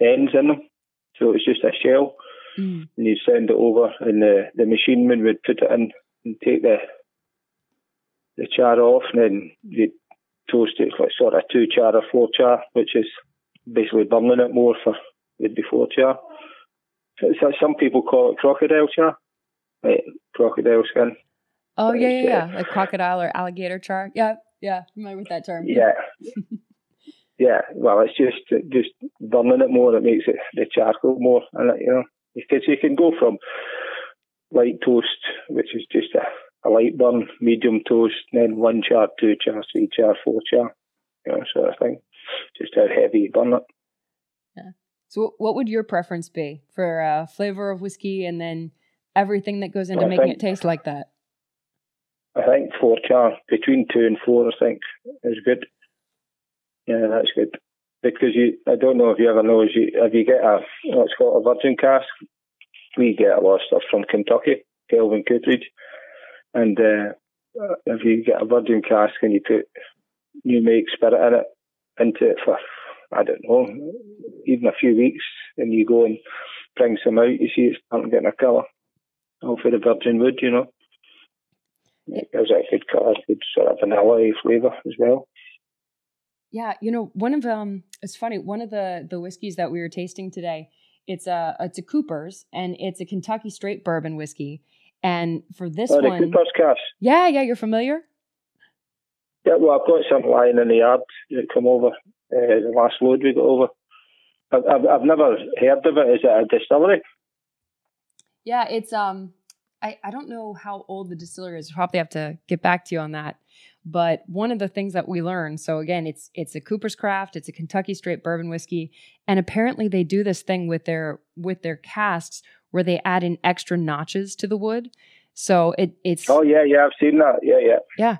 ends in them. So it's just a shell, mm. and you send it over, and the the machine man would put it in and take the the char off, and then you toast it like sort of two char or four char, which is basically burning it more for would before. So, so some people call it crocodile char, like crocodile skin. Oh yeah, yeah, yeah, like crocodile or alligator char. Yeah, yeah, familiar with that term. Yeah, yeah. Well, it's just just burning it more that makes it the charcoal more, and you know, because you can go from light toast, which is just a, a light burn, medium toast, then one char, two char, three char, four char, you know, sort of thing. Just how heavy you burn it. Yeah. So, what would your preference be for uh, flavor of whiskey and then everything that goes into I making think, it taste like that? I think four char, between two and four, I think is good. Yeah, that's good. Because you, I don't know if you ever know, if you, if you get a, what's called a virgin cask, we get a lot of stuff from Kentucky, Kelvin Cooperage. And uh, if you get a virgin cask and you put new make spirit in it, into it for I don't know, even a few weeks, and you go and bring some out, you see it's starting getting a colour. All for the virgin wood, you know. It gives it a good colour, good sort of vanilla flavour as well. Yeah, you know, one of um, it's funny. One of the the whiskeys that we were tasting today, it's a it's a Cooper's, and it's a Kentucky straight bourbon whiskey. And for this oh, one, Cooper's Cask. Yeah, yeah, you're familiar. Yeah, well, I've got some lying in the yard that come over. Uh, the last load we got over. I've, I've, I've never heard of it. Is it a distillery? Yeah, it's um, I I don't know how old the distillery is. Probably have to get back to you on that. But one of the things that we learned, so again, it's it's a Cooper's Craft, it's a Kentucky straight bourbon whiskey, and apparently they do this thing with their with their casks where they add in extra notches to the wood. So it it's Oh yeah, yeah, I've seen that. Yeah, yeah. Yeah.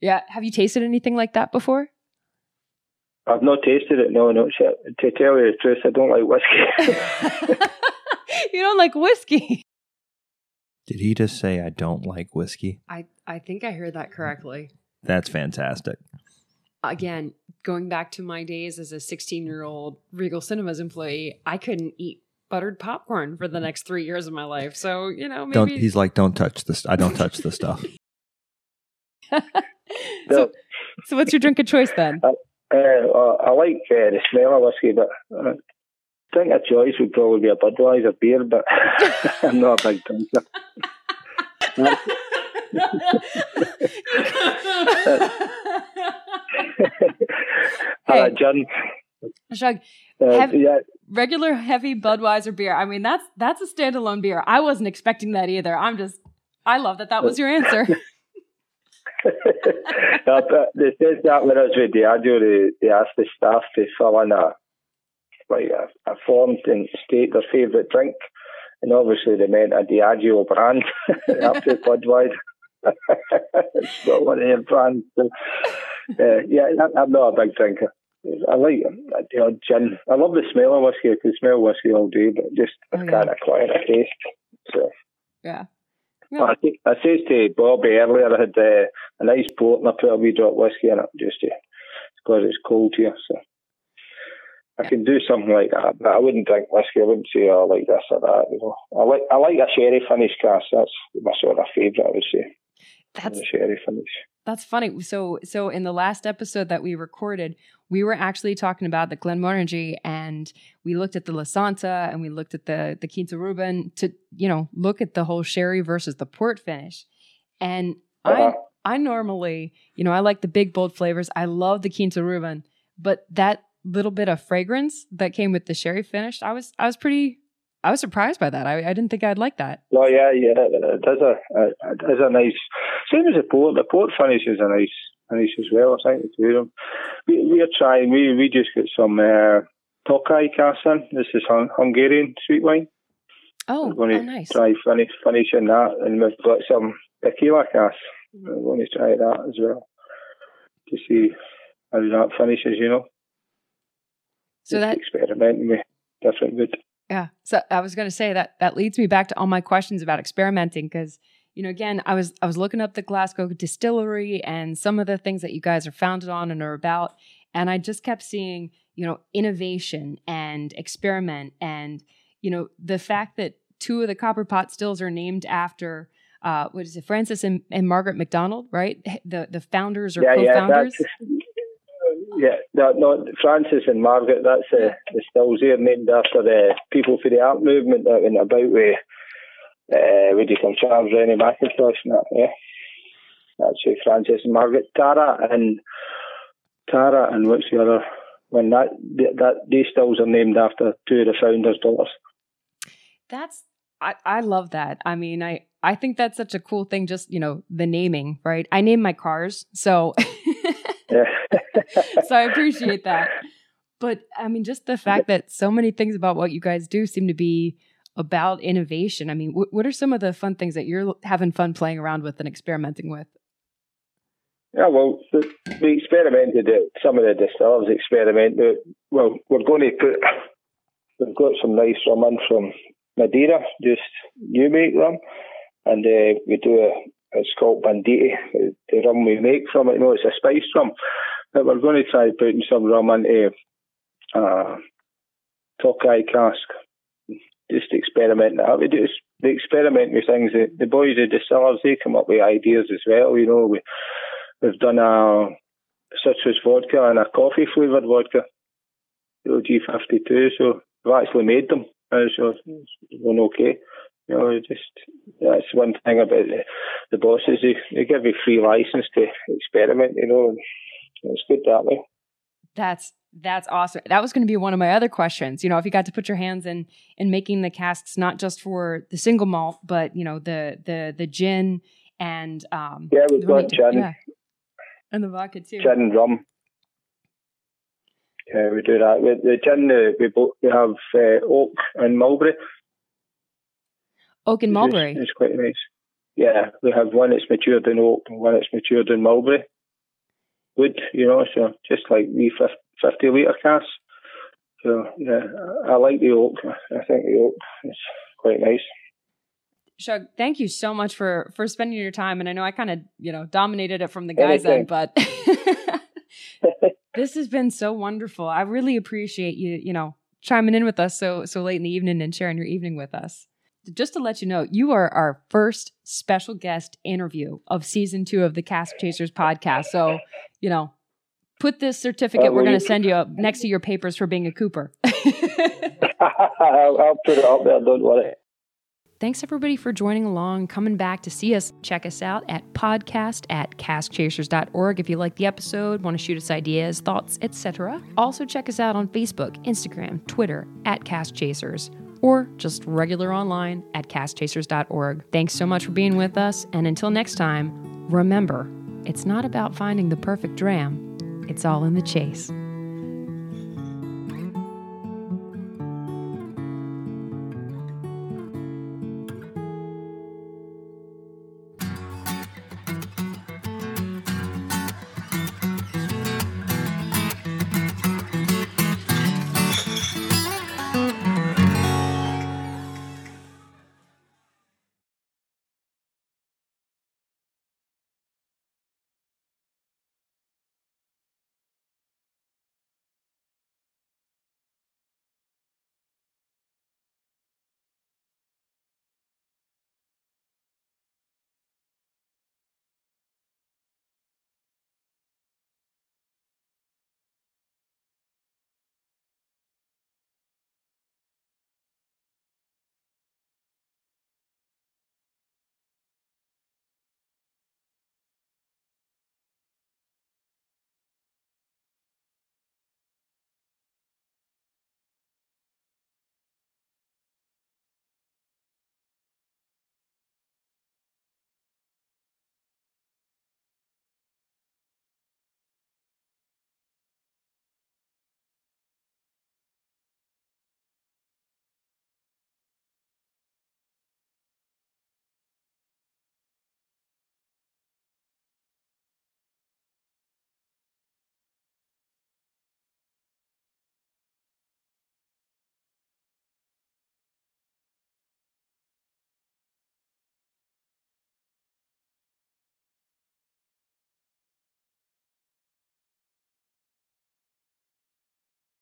Yeah. Have you tasted anything like that before? I've not tasted it. No, no. To tell you the truth, I don't like whiskey. you don't like whiskey. Did he just say I don't like whiskey? I I think I heard that correctly. That's fantastic. Again, going back to my days as a 16 year old Regal Cinemas employee, I couldn't eat buttered popcorn for the next three years of my life. So you know, maybe Don't he's like, don't touch this. I don't touch the stuff. so, so what's your drink of choice then? Uh, uh, I like uh, the smell of whiskey, but uh, I think a choice would probably be a Budweiser beer, but I'm not a big drinker. Hey. uh, John, Shug, uh, yeah, regular heavy Budweiser beer. I mean, that's that's a standalone beer. I wasn't expecting that either. I'm just, I love that that was your answer. No, but they said that when I was with Diageo, they, they asked the staff to fill in a like a, a form and state their favourite drink, and obviously they meant a Diageo brand after Budweiser. it's not one of their brands. So, uh, yeah, I- I'm not a big drinker. I like the odd gin. I love the smell of whiskey. I can smell whiskey all day, but just I Oh, yeah. can't acquire a taste. So. yeah. Well, I, think, I says to Bobby earlier, I had uh, a nice port and I put a wee drop of whiskey in it just to, because it's cold here. So I can do something like that, but I wouldn't drink whiskey. I wouldn't say, oh, I like this or that. You know, I like I like a sherry finish cask. That's my sort of favourite. I would say That's a sherry finish. That's funny. So, so in the last episode that we recorded, we were actually talking about the Glenmorangie, and we looked at the Lasanta, and we looked at the the Quinta Ruban to you know look at the whole sherry versus the port finish. And Uh-huh. I I normally you know I like the big bold flavors. I love the Quinta Ruban, but that little bit of fragrance that came with the sherry finish, I was I was pretty I was surprised by that. I, I didn't think I'd like that. Oh yeah, yeah, it does a, a it is a nice same as the port. The port finish is a nice finish as well. I think of them. We we are trying. We we just got some uh, Tokai cask in. This is Hung- Hungarian sweet wine. Oh, We're going oh to nice. try finish finishing that, and we've got some tequila cask. We're going to try that as well to see how that finishes. You know, So Just that experimenting with different wood. Yeah. So I was going to say that that leads me back to all my questions about experimenting because you know again I was I was looking up the Glasgow distillery and some of the things that you guys are founded on and are about and I just kept seeing you know innovation and experiment and you know the fact that two of the copper pot stills are named after uh, what is it Francis and, and Margaret McDonald right the the founders or yeah, yeah, co-founders that's yeah. No, no, Francis and Margaret. That's uh, the stills there named after the people for the art movement that went about with. Uh, what do you call Charles Rennie Mackintosh and that? Yeah, that's who Francis and Margaret. Tara and Tara and what's the other one? That that these stills are named after two of the founders' daughters. That's I, I love that. I mean, I I think that's such a cool thing. Just you know, the naming, right? I name my cars, so. so I appreciate that. But I mean, just the fact that so many things about what you guys do seem to be about innovation. I mean, wh- what are some of the fun things that you're having fun playing around with and experimenting with? Yeah, well, the, we experimented at some of the distillers experimented. Well, we're going to put, we've got some nice rum in from Madeira, just new make rum, and uh, we do a, it's called banditti, the rum we make from it. You know, it's a spice rum, but we're going to try putting some rum into uh, Tokai cask, just experiment that. We do they experiment with things. The, the boys, the distillers, they come up with ideas as well. You know, we We've done a citrus vodka and a coffee flavoured vodka, the G52. So we've actually made them. Uh, so it's going okay. You know, just that's one thing about the, the bosses. They, they give you free license to experiment. You know, and it's good that way. That's that's awesome. That was going to be one of my other questions. You know, if you got to put your hands in in making the casks, not just for the single malt, but you know the the the gin and um Yeah, we've got gin. yeah. and the vodka too. Gin and rum. Yeah, we do that. With the gin, uh, we both we have uh, oak and mulberry. Oak and mulberry. It's quite nice. Yeah, we have one that's matured in oak and one that's matured in mulberry. Wood, you know, so just like we 50 litre casks. So, yeah, I like the oak. I think the oak is quite nice. Shug, thank you so much for for spending your time. And I know I kind of you know dominated it from the guys end, but this has been so wonderful. I really appreciate you you know chiming in with us so so late in the evening and sharing your evening with us. Just to let you know, you are our first special guest interview of season two of the Cask Chasers podcast. So you know, put this certificate we're going to send you up next to your papers for being a Cooper. I'll, I'll put it up there. Don't worry. Thanks everybody for joining along, coming back to see us. Check us out at podcast at caskchasers.org if you like the episode, want to shoot us ideas, thoughts, etc. Also check us out on Facebook, Instagram, Twitter at Cask Chasers, or just regular online at caskchasers.org. Thanks so much for being with us, and until next time, remember, it's not about finding the perfect dram, it's all in the chase.